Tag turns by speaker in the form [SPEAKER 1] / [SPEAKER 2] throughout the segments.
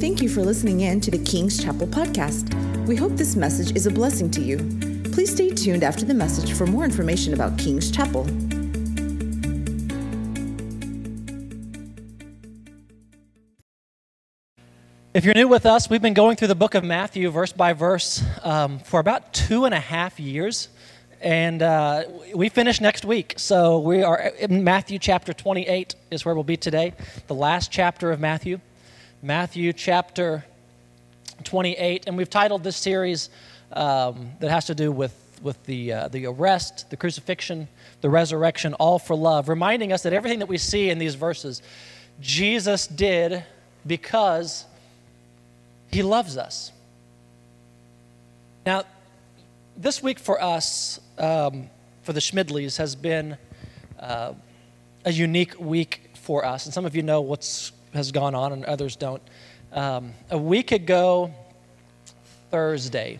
[SPEAKER 1] Thank you for listening in to the King's Chapel podcast. We hope this message is a blessing to you. Please stay tuned after the message for more information about King's Chapel.
[SPEAKER 2] If you're new with us, we've been going through the book of Matthew verse by verse um, for about two and a half years. And uh, we finish next week. So we are in Matthew chapter 28 is where we'll be today, the last chapter of Matthew. Matthew chapter 28. And we've titled this series um, that has to do with, with the, uh, the arrest, the crucifixion, the resurrection, all for love, reminding us that everything that we see in these verses, Jesus did because he loves us. Now, this week for us, um, for the Schmidleys, has been uh, a unique week for us. And some of you know what has gone on, and others don't. Um, a week ago, Thursday,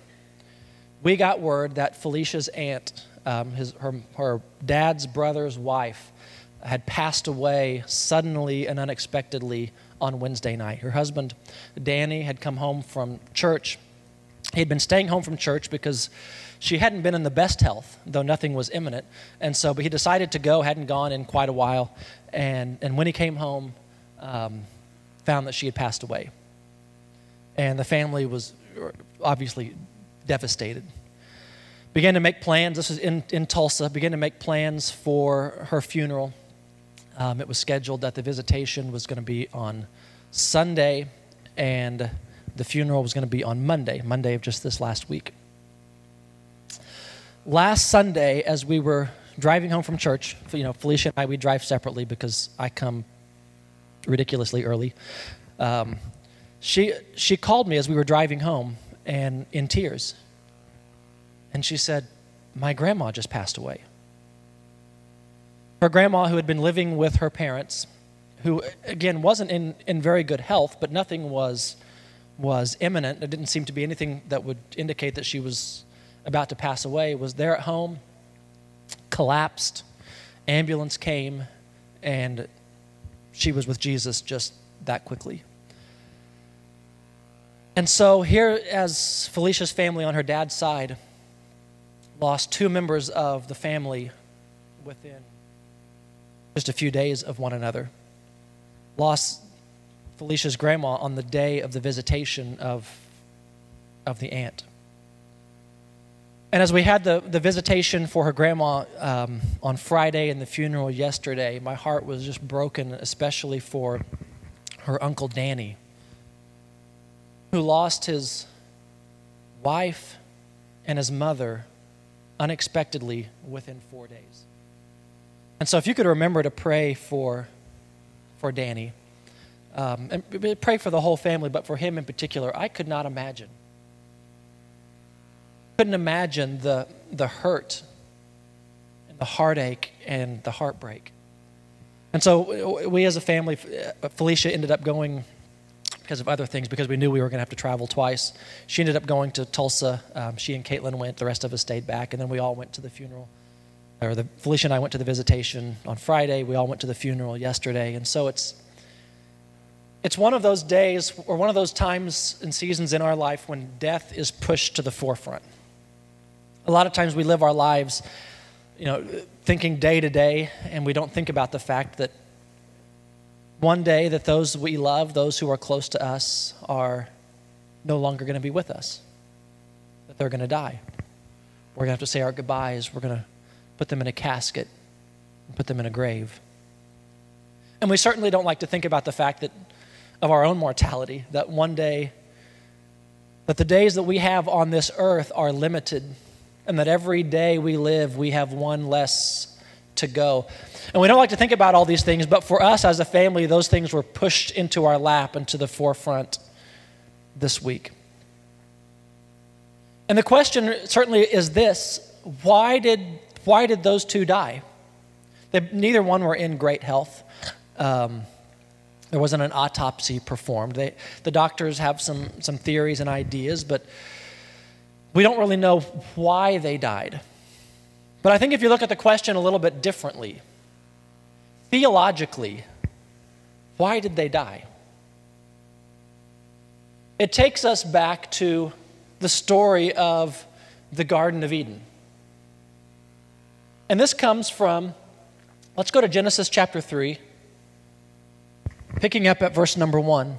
[SPEAKER 2] we got word that Felicia's aunt, um, his, her, her dad's brother's wife, had passed away suddenly and unexpectedly on Wednesday night. Her husband, Danny, had come home from church. He had been staying home from church because she hadn't been in the best health, though nothing was imminent. And so, but he decided to go, hadn't gone in quite a while. And, and when he came home, um, found that she had passed away. And the family was obviously devastated. Began to make plans, this was in, in Tulsa, began to make plans for her funeral. Um, it was scheduled that the visitation was going to be on Sunday and the funeral was going to be on Monday, Monday of just this last week. Last Sunday, as we were driving home from church, you know, Felicia and I, we drive separately because I come ridiculously early. Um, she, she called me as we were driving home and in tears. And she said, My grandma just passed away. Her grandma, who had been living with her parents, who again wasn't in, in very good health, but nothing was, was imminent. There didn't seem to be anything that would indicate that she was about to pass away, was there at home, collapsed. Ambulance came, and she was with Jesus just that quickly. And so, here, as Felicia's family on her dad's side lost two members of the family within just a few days of one another. Lost Felicia's grandma on the day of the visitation of, of the aunt. And as we had the, the visitation for her grandma um, on Friday and the funeral yesterday, my heart was just broken, especially for her uncle Danny, who lost his wife and his mother unexpectedly within four days. And so, if you could remember to pray for, for Danny, um, and pray for the whole family, but for him in particular, I could not imagine. Couldn't imagine the, the hurt and the heartache and the heartbreak. And so, we as a family, uh, Felicia ended up going because of other things, because we knew we were going to have to travel twice. She ended up going to Tulsa. Um, she and Caitlin went. The rest of us stayed back, and then we all went to the funeral or the, Felicia and I went to the visitation on Friday. We all went to the funeral yesterday. And so it's, it's one of those days or one of those times and seasons in our life when death is pushed to the forefront. A lot of times we live our lives, you know, thinking day to day, and we don't think about the fact that one day that those we love, those who are close to us, are no longer going to be with us, that they're going to die. We're going to have to say our goodbyes. We're going to put them in a casket, and put them in a grave. And we certainly don't like to think about the fact that of our own mortality, that one day, that the days that we have on this earth are limited, and that every day we live, we have one less to go. And we don't like to think about all these things, but for us as a family, those things were pushed into our lap and to the forefront this week. And the question certainly is this why did why did those two die? They, neither one were in great health. Um, there wasn't an autopsy performed. They, the doctors have some, some theories and ideas, but we don't really know why they died. But I think if you look at the question a little bit differently, theologically, why did they die? it takes us back to the story of the Garden of Eden. And this comes from, let's go to Genesis chapter 3, picking up at verse number 1.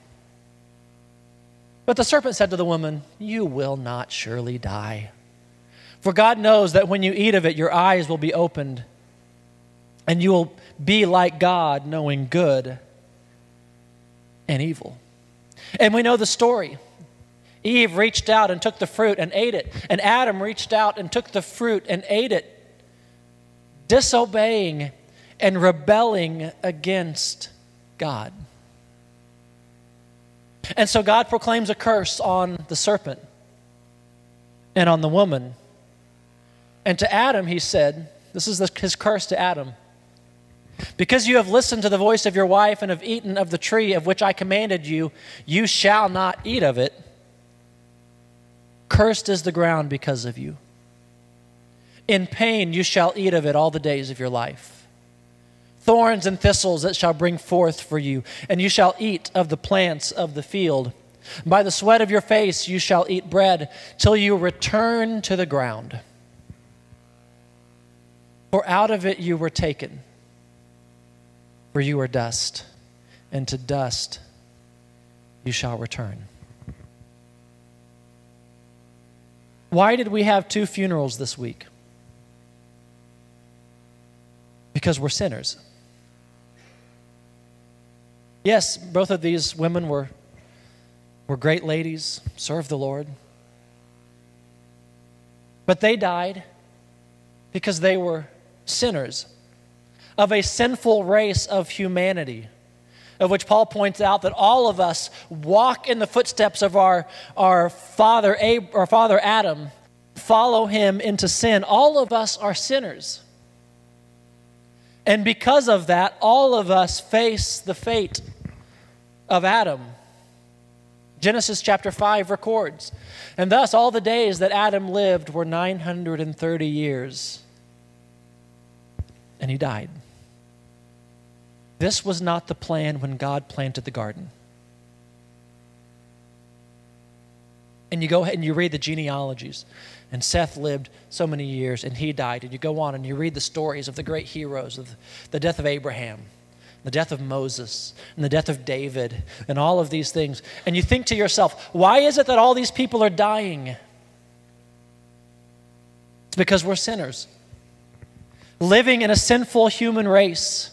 [SPEAKER 2] But the serpent said to the woman, You will not surely die. For God knows that when you eat of it, your eyes will be opened, and you will be like God, knowing good and evil. And we know the story. Eve reached out and took the fruit and ate it, and Adam reached out and took the fruit and ate it, disobeying and rebelling against God. And so God proclaims a curse on the serpent and on the woman. And to Adam, he said, This is his curse to Adam. Because you have listened to the voice of your wife and have eaten of the tree of which I commanded you, you shall not eat of it. Cursed is the ground because of you. In pain you shall eat of it all the days of your life thorns and thistles it shall bring forth for you, and you shall eat of the plants of the field. By the sweat of your face you shall eat bread till you return to the ground. For out of it you were taken, for you are dust, and to dust you shall return. Why did we have two funerals this week? Because we're sinners. Yes, both of these women were, were great ladies, served the Lord. But they died because they were sinners of a sinful race of humanity, of which Paul points out that all of us walk in the footsteps of our, our, father, our father Adam, follow him into sin. All of us are sinners. And because of that, all of us face the fate of Adam. Genesis chapter 5 records. And thus, all the days that Adam lived were 930 years. And he died. This was not the plan when God planted the garden. And you go ahead and you read the genealogies. And Seth lived so many years and he died. And you go on and you read the stories of the great heroes, of the death of Abraham, the death of Moses, and the death of David, and all of these things. And you think to yourself, why is it that all these people are dying? It's because we're sinners, living in a sinful human race.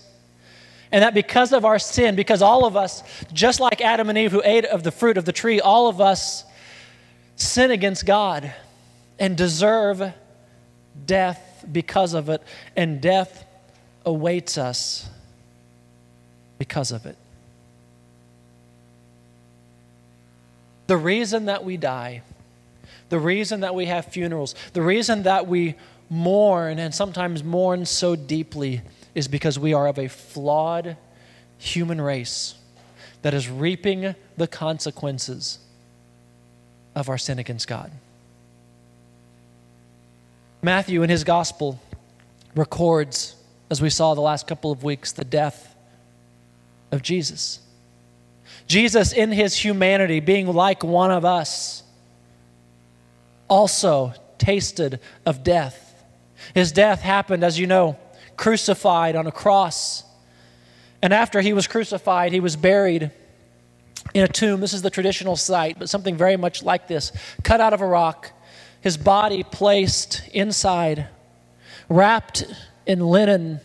[SPEAKER 2] And that because of our sin, because all of us, just like Adam and Eve who ate of the fruit of the tree, all of us sin against God and deserve death because of it, and death awaits us because of it. The reason that we die, the reason that we have funerals, the reason that we mourn and sometimes mourn so deeply is because we are of a flawed human race that is reaping the consequences of our sin against God. Matthew, in his gospel, records, as we saw the last couple of weeks, the death of Jesus. Jesus, in his humanity, being like one of us, also tasted of death. His death happened, as you know, crucified on a cross. And after he was crucified, he was buried in a tomb. This is the traditional site, but something very much like this cut out of a rock, his body placed inside, wrapped in linen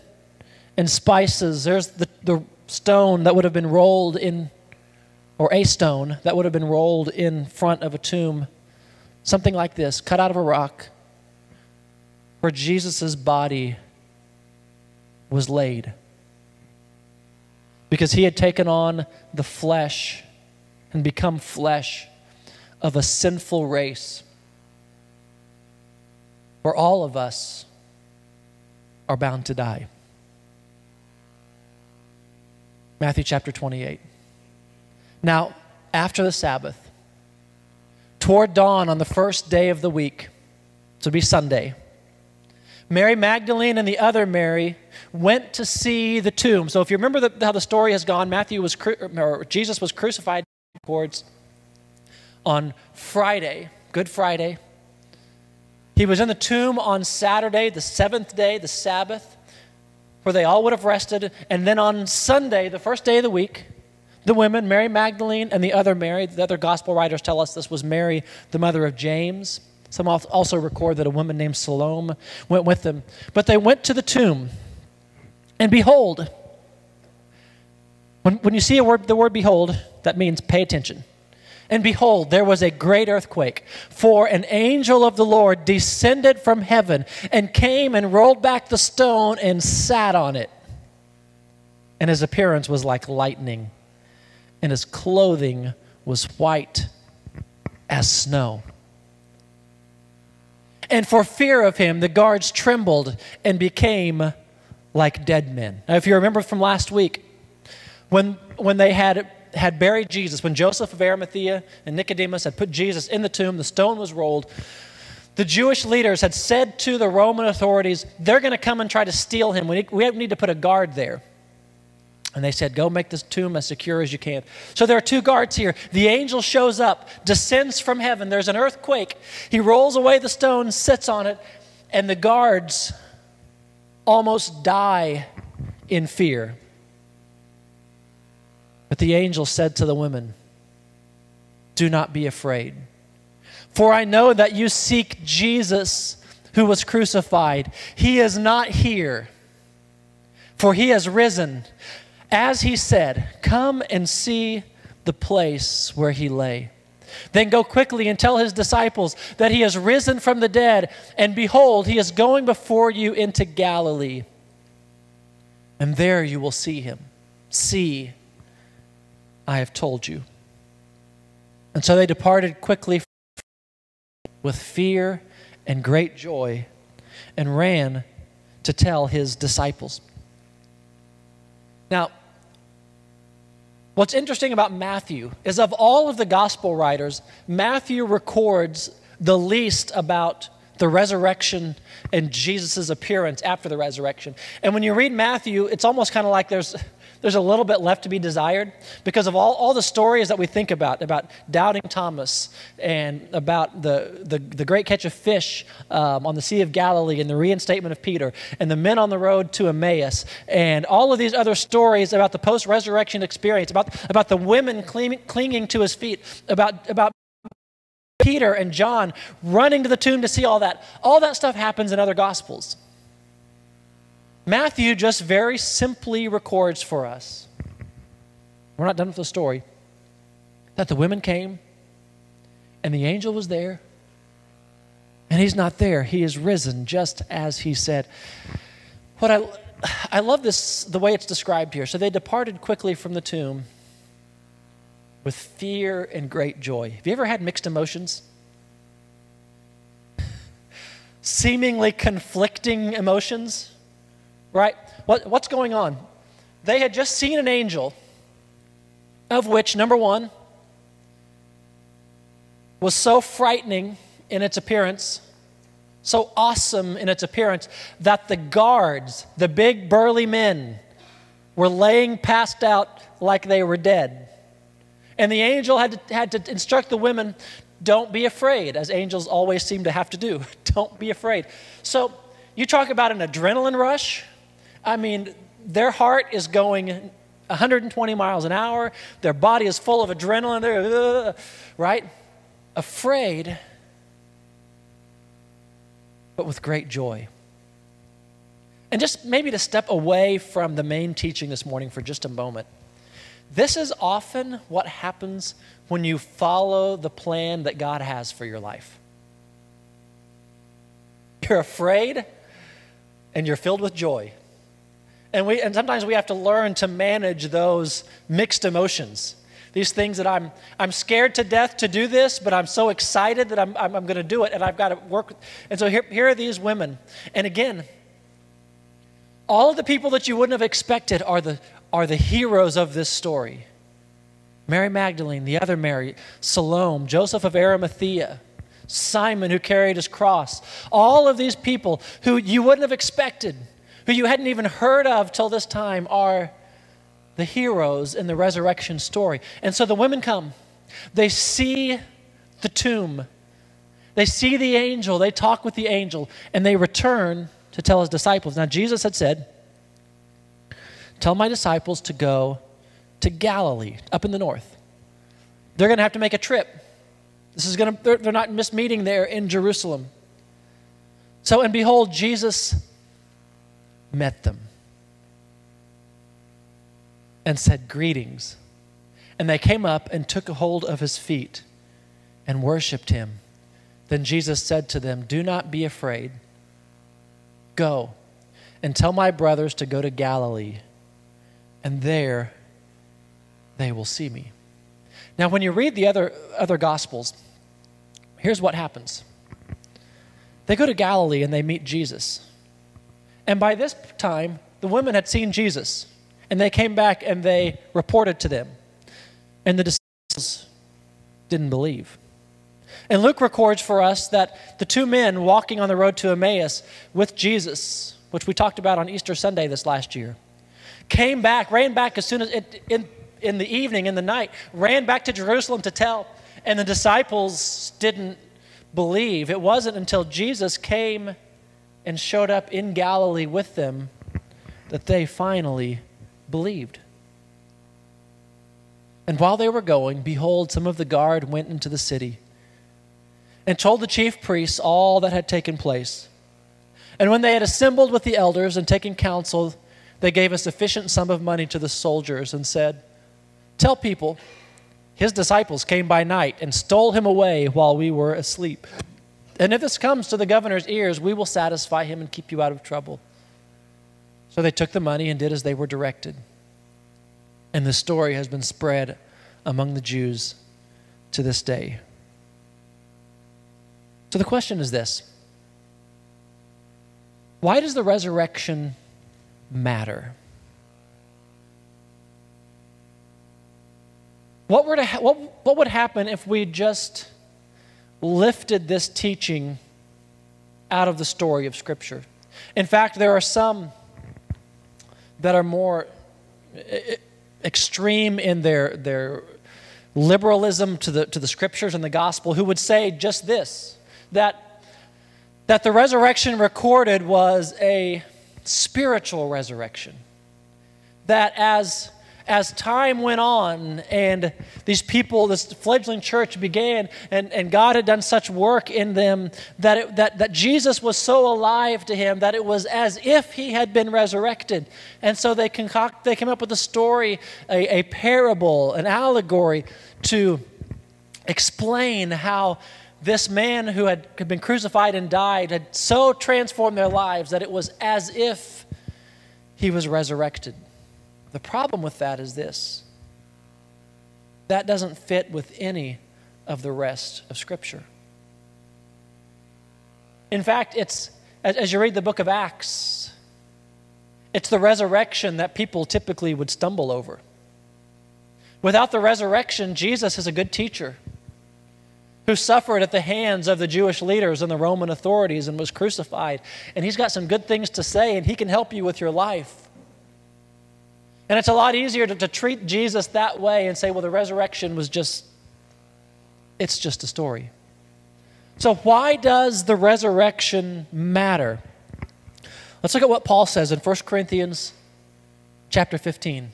[SPEAKER 2] and spices. There's the, the stone that would have been rolled in, or a stone that would have been rolled in front of a tomb, something like this, cut out of a rock, where Jesus' body was laid. Because he had taken on the flesh and become flesh of a sinful race where all of us are bound to die. Matthew chapter 28. Now, after the Sabbath, toward dawn on the first day of the week, to be Sunday, Mary Magdalene and the other Mary went to see the tomb. So if you remember the, how the story has gone, Matthew was Jesus was crucified towards on Friday, Good Friday. He was in the tomb on Saturday, the seventh day, the Sabbath, where they all would have rested. And then on Sunday, the first day of the week, the women, Mary Magdalene and the other Mary, the other gospel writers tell us this was Mary, the mother of James. Some also record that a woman named Salome went with them. But they went to the tomb, and behold, when, when you see word, the word behold, that means pay attention. And behold, there was a great earthquake, for an angel of the Lord descended from heaven and came and rolled back the stone and sat on it. And his appearance was like lightning, and his clothing was white as snow. And for fear of him, the guards trembled and became like dead men. Now, if you remember from last week, when, when they had had buried Jesus, when Joseph of Arimathea and Nicodemus had put Jesus in the tomb, the stone was rolled. The Jewish leaders had said to the Roman authorities, they're going to come and try to steal him. We we need to put a guard there. And they said, Go make this tomb as secure as you can. So there are two guards here. The angel shows up, descends from heaven. There's an earthquake. He rolls away the stone, sits on it, and the guards almost die in fear. But the angel said to the women, Do not be afraid, for I know that you seek Jesus who was crucified. He is not here, for he has risen. As he said, Come and see the place where he lay. Then go quickly and tell his disciples that he has risen from the dead, and behold, he is going before you into Galilee. And there you will see him. See, I have told you. And so they departed quickly with fear and great joy and ran to tell his disciples. Now, what's interesting about Matthew is of all of the gospel writers, Matthew records the least about the resurrection and Jesus' appearance after the resurrection. And when you read Matthew, it's almost kind of like there's there's a little bit left to be desired because of all, all the stories that we think about, about doubting Thomas and about the, the, the great catch of fish um, on the Sea of Galilee and the reinstatement of Peter and the men on the road to Emmaus and all of these other stories about the post resurrection experience, about, about the women clinging, clinging to his feet, about, about Peter and John running to the tomb to see all that. All that stuff happens in other gospels. Matthew just very simply records for us, we're not done with the story, that the women came and the angel was there, and he's not there. He is risen just as he said. What I, I love this, the way it's described here. So they departed quickly from the tomb with fear and great joy. Have you ever had mixed emotions? Seemingly conflicting emotions? right? What, what's going on? They had just seen an angel, of which, number one, was so frightening in its appearance, so awesome in its appearance, that the guards, the big burly men, were laying passed out like they were dead. And the angel had to, had to instruct the women don't be afraid, as angels always seem to have to do. don't be afraid. So, you talk about an adrenaline rush. I mean, their heart is going 120 miles an hour. Their body is full of adrenaline. They're, uh, right? Afraid, but with great joy. And just maybe to step away from the main teaching this morning for just a moment. This is often what happens when you follow the plan that God has for your life. You're afraid and you're filled with joy. And, we, and sometimes we have to learn to manage those mixed emotions these things that I'm, I'm scared to death to do this, but I'm so excited that I'm, I'm, I'm going to do it and I've got to work. And so here, here are these women. And again, all of the people that you wouldn't have expected are the, are the heroes of this story Mary Magdalene, the other Mary, Salome, Joseph of Arimathea, Simon who carried his cross. All of these people who you wouldn't have expected, who you hadn't even heard of till this time, are the heroes in the resurrection story. And so the women come. They see the tomb. They see the angel. They talk with the angel. And they return to tell his disciples. Now, Jesus had said, Tell my disciples to go to Galilee, up in the north. They're going to have to make a trip. This is going to, they're, they're not missed meeting there in Jerusalem. So, and behold, Jesus met them and said, Greetings. And they came up and took hold of his feet and worshiped him. Then Jesus said to them, Do not be afraid. Go and tell my brothers to go to Galilee, and there they will see me. Now, when you read the other, other Gospels, here's what happens they go to Galilee and they meet Jesus. And by this time, the women had seen Jesus. And they came back and they reported to them. And the disciples didn't believe. And Luke records for us that the two men walking on the road to Emmaus with Jesus, which we talked about on Easter Sunday this last year, came back, ran back as soon as it, in, in the evening, in the night, ran back to Jerusalem to tell. And the disciples didn't believe. It wasn't until Jesus came and showed up in Galilee with them that they finally believed. And while they were going, behold, some of the guard went into the city and told the chief priests all that had taken place. And when they had assembled with the elders and taken counsel, they gave a sufficient sum of money to the soldiers and said, Tell people, his disciples came by night and stole him away while we were asleep. And if this comes to the governor's ears, we will satisfy him and keep you out of trouble. So they took the money and did as they were directed. And the story has been spread among the Jews to this day. So the question is this Why does the resurrection matter? What, were to ha- what, what would happen if we just lifted this teaching out of the story of Scripture? In fact, there are some that are more extreme in their, their liberalism to the, to the scriptures and the gospel who would say just this that, that the resurrection recorded was a spiritual resurrection. That as as time went on and these people, this fledgling church began, and, and God had done such work in them that, it, that, that Jesus was so alive to him that it was as if he had been resurrected. And so they, concoct, they came up with a story, a, a parable, an allegory to explain how this man who had been crucified and died had so transformed their lives that it was as if he was resurrected. The problem with that is this that doesn't fit with any of the rest of Scripture. In fact, it's as you read the book of Acts, it's the resurrection that people typically would stumble over. Without the resurrection, Jesus is a good teacher who suffered at the hands of the Jewish leaders and the Roman authorities and was crucified. And he's got some good things to say, and he can help you with your life. And it's a lot easier to, to treat Jesus that way and say, well, the resurrection was just, it's just a story. So, why does the resurrection matter? Let's look at what Paul says in 1 Corinthians chapter 15.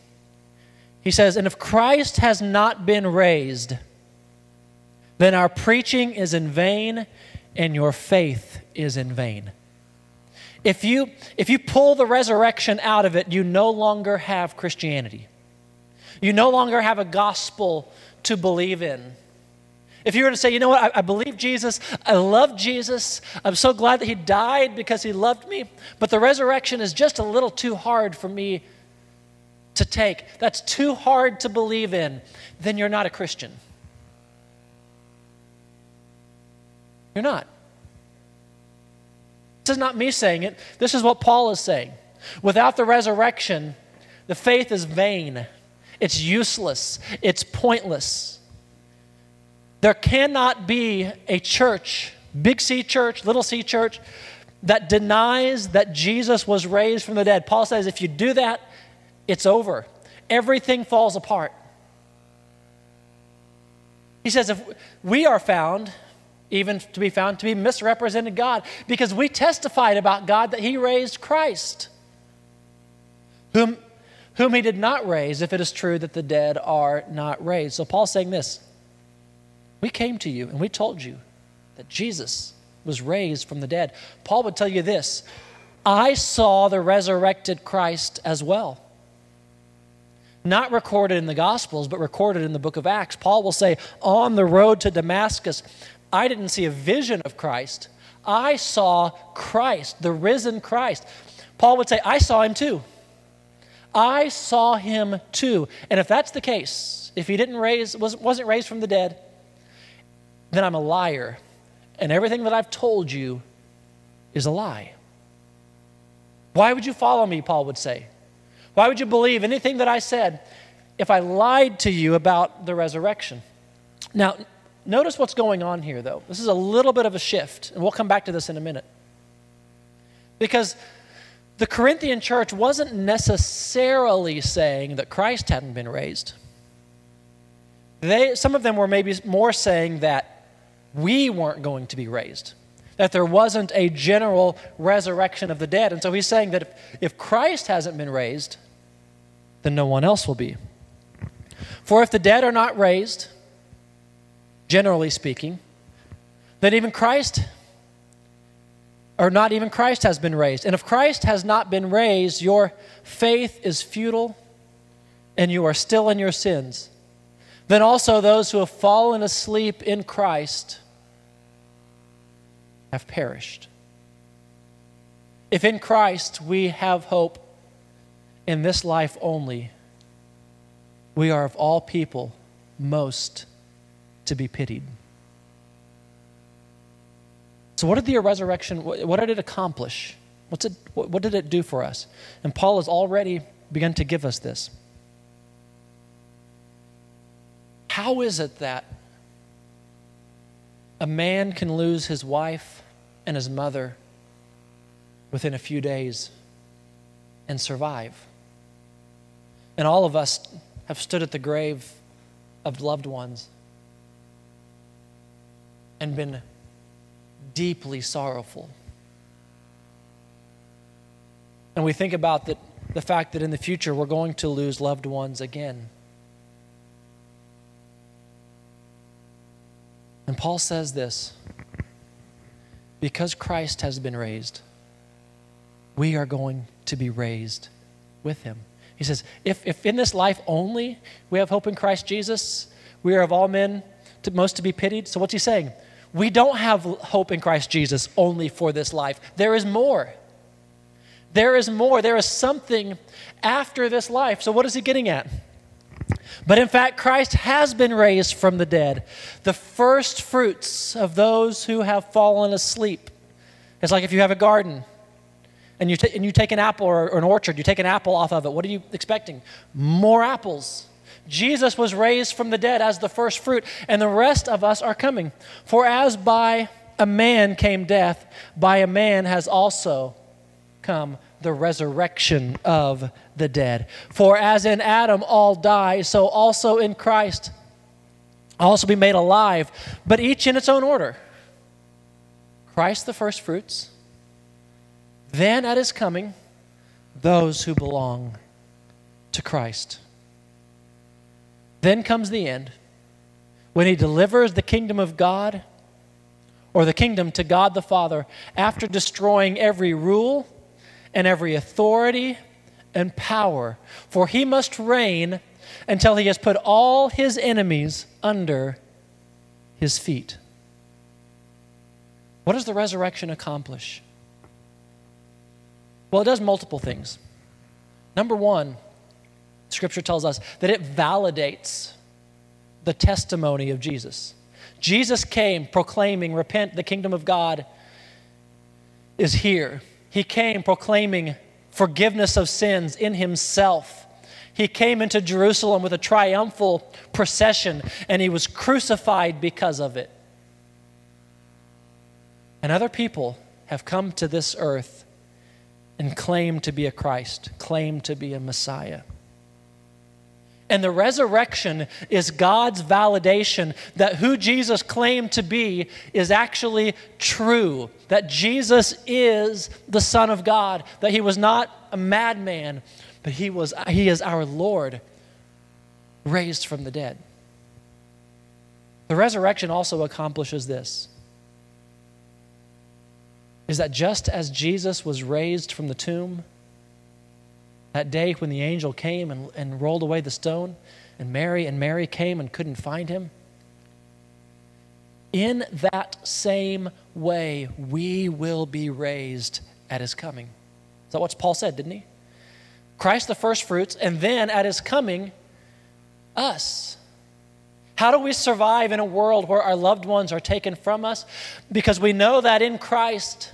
[SPEAKER 2] He says, And if Christ has not been raised, then our preaching is in vain and your faith is in vain. If you, if you pull the resurrection out of it, you no longer have Christianity. You no longer have a gospel to believe in. If you were to say, you know what, I, I, believe Jesus, I love Jesus, I'm so glad that he died because he loved me, but the resurrection is just a little too hard for me to take, that's too hard to believe in, then you're not a Christian. You're not. This is not me saying it. This is what Paul is saying. Without the resurrection, the faith is vain, it's useless, it's pointless. There cannot be a church, big C church, little c church, that denies that Jesus was raised from the dead. Paul says if you do that, it's over. Everything falls apart. He says if we are found, even to be found to be misrepresented God, because we testified about God that He raised Christ, whom, whom He did not raise, if it is true that the dead are not raised. So Paul's saying this We came to you and we told you that Jesus was raised from the dead. Paul would tell you this I saw the resurrected Christ as well not recorded in the Gospels, but recorded in the book of Acts. Paul will say, On the road to Damascus, I didn't see a vision of Christ. I saw Christ, the risen Christ. Paul would say, I saw him too. I saw him too. And if that's the case, if he didn't raise, wasn't raised from the dead, then I'm a liar. And everything that I've told you is a lie. Why would you follow me? Paul would say. Why would you believe anything that I said if I lied to you about the resurrection? Now, notice what's going on here, though. This is a little bit of a shift, and we'll come back to this in a minute. Because the Corinthian church wasn't necessarily saying that Christ hadn't been raised. They, some of them were maybe more saying that we weren't going to be raised that there wasn't a general resurrection of the dead. And so he's saying that if, if Christ hasn't been raised, then no one else will be. For if the dead are not raised, generally speaking, that even Christ, or not even Christ has been raised. And if Christ has not been raised, your faith is futile and you are still in your sins. Then also those who have fallen asleep in Christ have perished. If in Christ we have hope in this life only, we are of all people most to be pitied. So, what did the resurrection, what did it accomplish? What's it, what did it do for us? And Paul has already begun to give us this. How is it that a man can lose his wife and his mother within a few days and survive. And all of us have stood at the grave of loved ones and been deeply sorrowful. And we think about the, the fact that in the future we're going to lose loved ones again. And Paul says this because Christ has been raised, we are going to be raised with him. He says, if, if in this life only we have hope in Christ Jesus, we are of all men to, most to be pitied. So what's he saying? We don't have hope in Christ Jesus only for this life. There is more. There is more. There is something after this life. So what is he getting at? But in fact, Christ has been raised from the dead, the first fruits of those who have fallen asleep. It's like if you have a garden and you, t- and you take an apple or, or an orchard, you take an apple off of it. What are you expecting? More apples. Jesus was raised from the dead as the first fruit, and the rest of us are coming. For as by a man came death, by a man has also come the resurrection of the dead. For as in Adam all die, so also in Christ also be made alive, but each in its own order. Christ the first fruits, then at his coming, those who belong to Christ. Then comes the end, when he delivers the kingdom of God or the kingdom to God the Father after destroying every rule and every authority and power, for he must reign until he has put all his enemies under his feet. What does the resurrection accomplish? Well, it does multiple things. Number one, Scripture tells us that it validates the testimony of Jesus. Jesus came proclaiming, Repent, the kingdom of God is here. He came proclaiming forgiveness of sins in himself. He came into Jerusalem with a triumphal procession and he was crucified because of it. And other people have come to this earth and claim to be a Christ, claim to be a Messiah. And the resurrection is God's validation that who Jesus claimed to be is actually true, that Jesus is the Son of God, that he was not a madman, but he, was, he is our Lord raised from the dead. The resurrection also accomplishes this is that just as Jesus was raised from the tomb, that day when the angel came and, and rolled away the stone, and Mary and Mary came and couldn't find him, in that same way, we will be raised at his coming. Is that what Paul said, didn't he? Christ the first fruits, and then at his coming, us. How do we survive in a world where our loved ones are taken from us? Because we know that in Christ,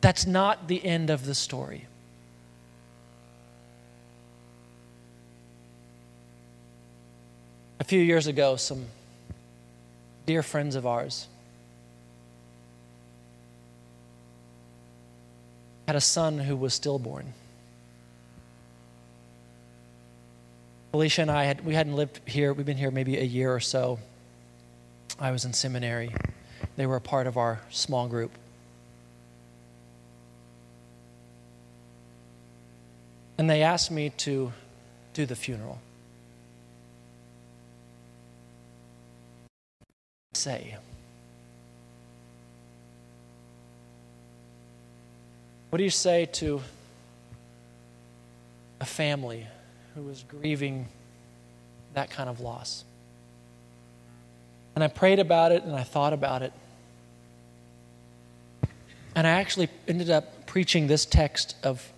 [SPEAKER 2] that's not the end of the story. A few years ago, some dear friends of ours had a son who was stillborn. Felicia and I had we hadn't lived here. We've been here maybe a year or so. I was in seminary. They were a part of our small group. and they asked me to do the funeral. Say, what do you say to a family who is grieving that kind of loss? And I prayed about it and I thought about it. And I actually ended up preaching this text of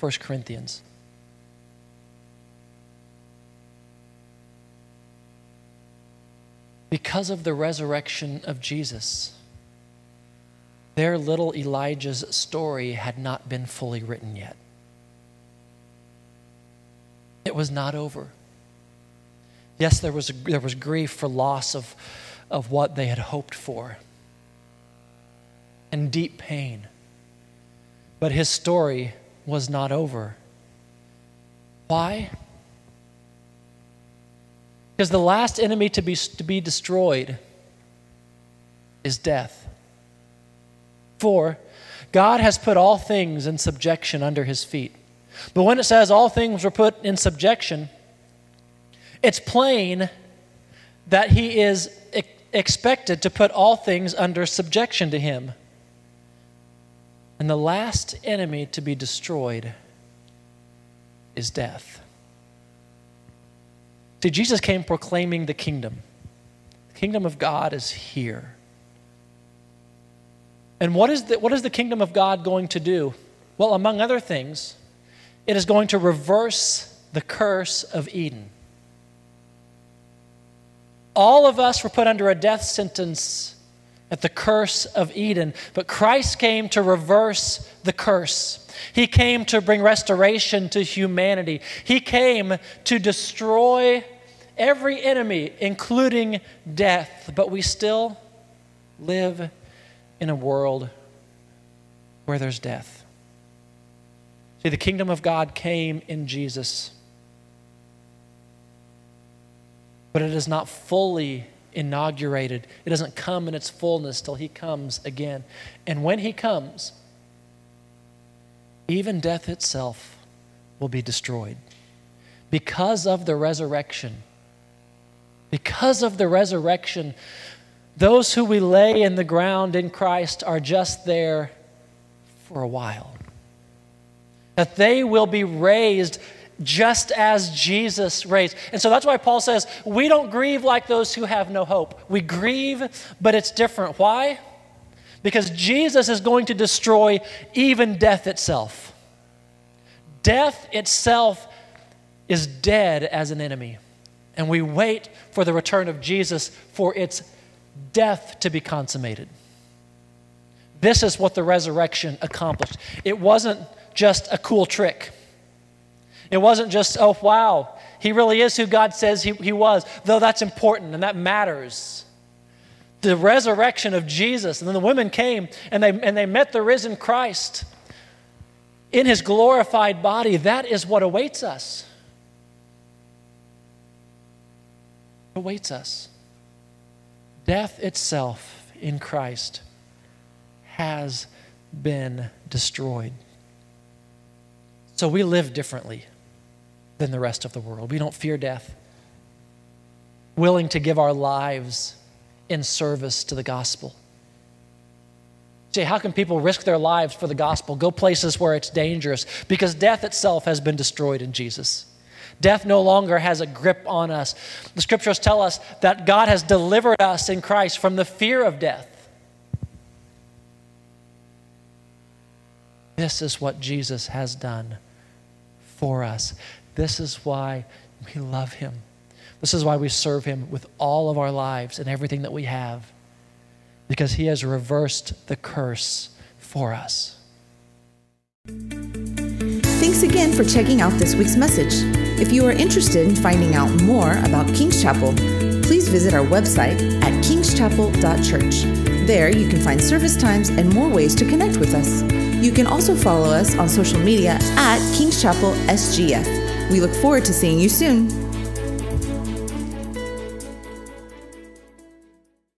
[SPEAKER 2] 1 Corinthians. Because of the resurrection of Jesus, their little Elijah's story had not been fully written yet. It was not over. Yes, there was, there was grief for loss of, of what they had hoped for and deep pain. But his story was not over. Why? Because the last enemy to be, to be destroyed is death. For God has put all things in subjection under his feet. But when it says all things were put in subjection, it's plain that he is expected to put all things under subjection to him. And the last enemy to be destroyed is death. See, Jesus came proclaiming the kingdom. The kingdom of God is here. And what is, the, what is the kingdom of God going to do? Well, among other things, it is going to reverse the curse of Eden. All of us were put under a death sentence at the curse of Eden. But Christ came to reverse the curse. He came to bring restoration to humanity. He came to destroy every enemy, including death. But we still live in a world where there's death. See, the kingdom of God came in Jesus, but it is not fully inaugurated. It doesn't come in its fullness till he comes again. And when he comes, even death itself will be destroyed. Because of the resurrection, because of the resurrection, those who we lay in the ground in Christ are just there for a while. That they will be raised just as Jesus raised. And so that's why Paul says, we don't grieve like those who have no hope. We grieve, but it's different. Why? Because Jesus is going to destroy even death itself. Death itself is dead as an enemy. And we wait for the return of Jesus for its death to be consummated. This is what the resurrection accomplished. It wasn't just a cool trick. It wasn't just, oh, wow, he really is who God says he, he was, though that's important and that matters. The resurrection of Jesus, and then the women came and they, and they met the risen Christ in his glorified body. That is what awaits us. Awaits us. Death itself in Christ has been destroyed. So we live differently than the rest of the world. We don't fear death, willing to give our lives in service to the gospel. Say, how can people risk their lives for the gospel, go places where it's dangerous? Because death itself has been destroyed in Jesus. Death no longer has a grip on us. The scriptures tell us that God has delivered us in Christ from the fear of death. This is what Jesus has done for us. This is why we love him. This is why we serve him with all of our lives and everything that we have because he has reversed the curse for us.
[SPEAKER 1] Thanks again for checking out this week's message. If you are interested in finding out more about King's Chapel, please visit our website at kingschapel.church. There you can find service times and more ways to connect with us. You can also follow us on social media at King's Chapel SGF. We look forward to seeing you soon.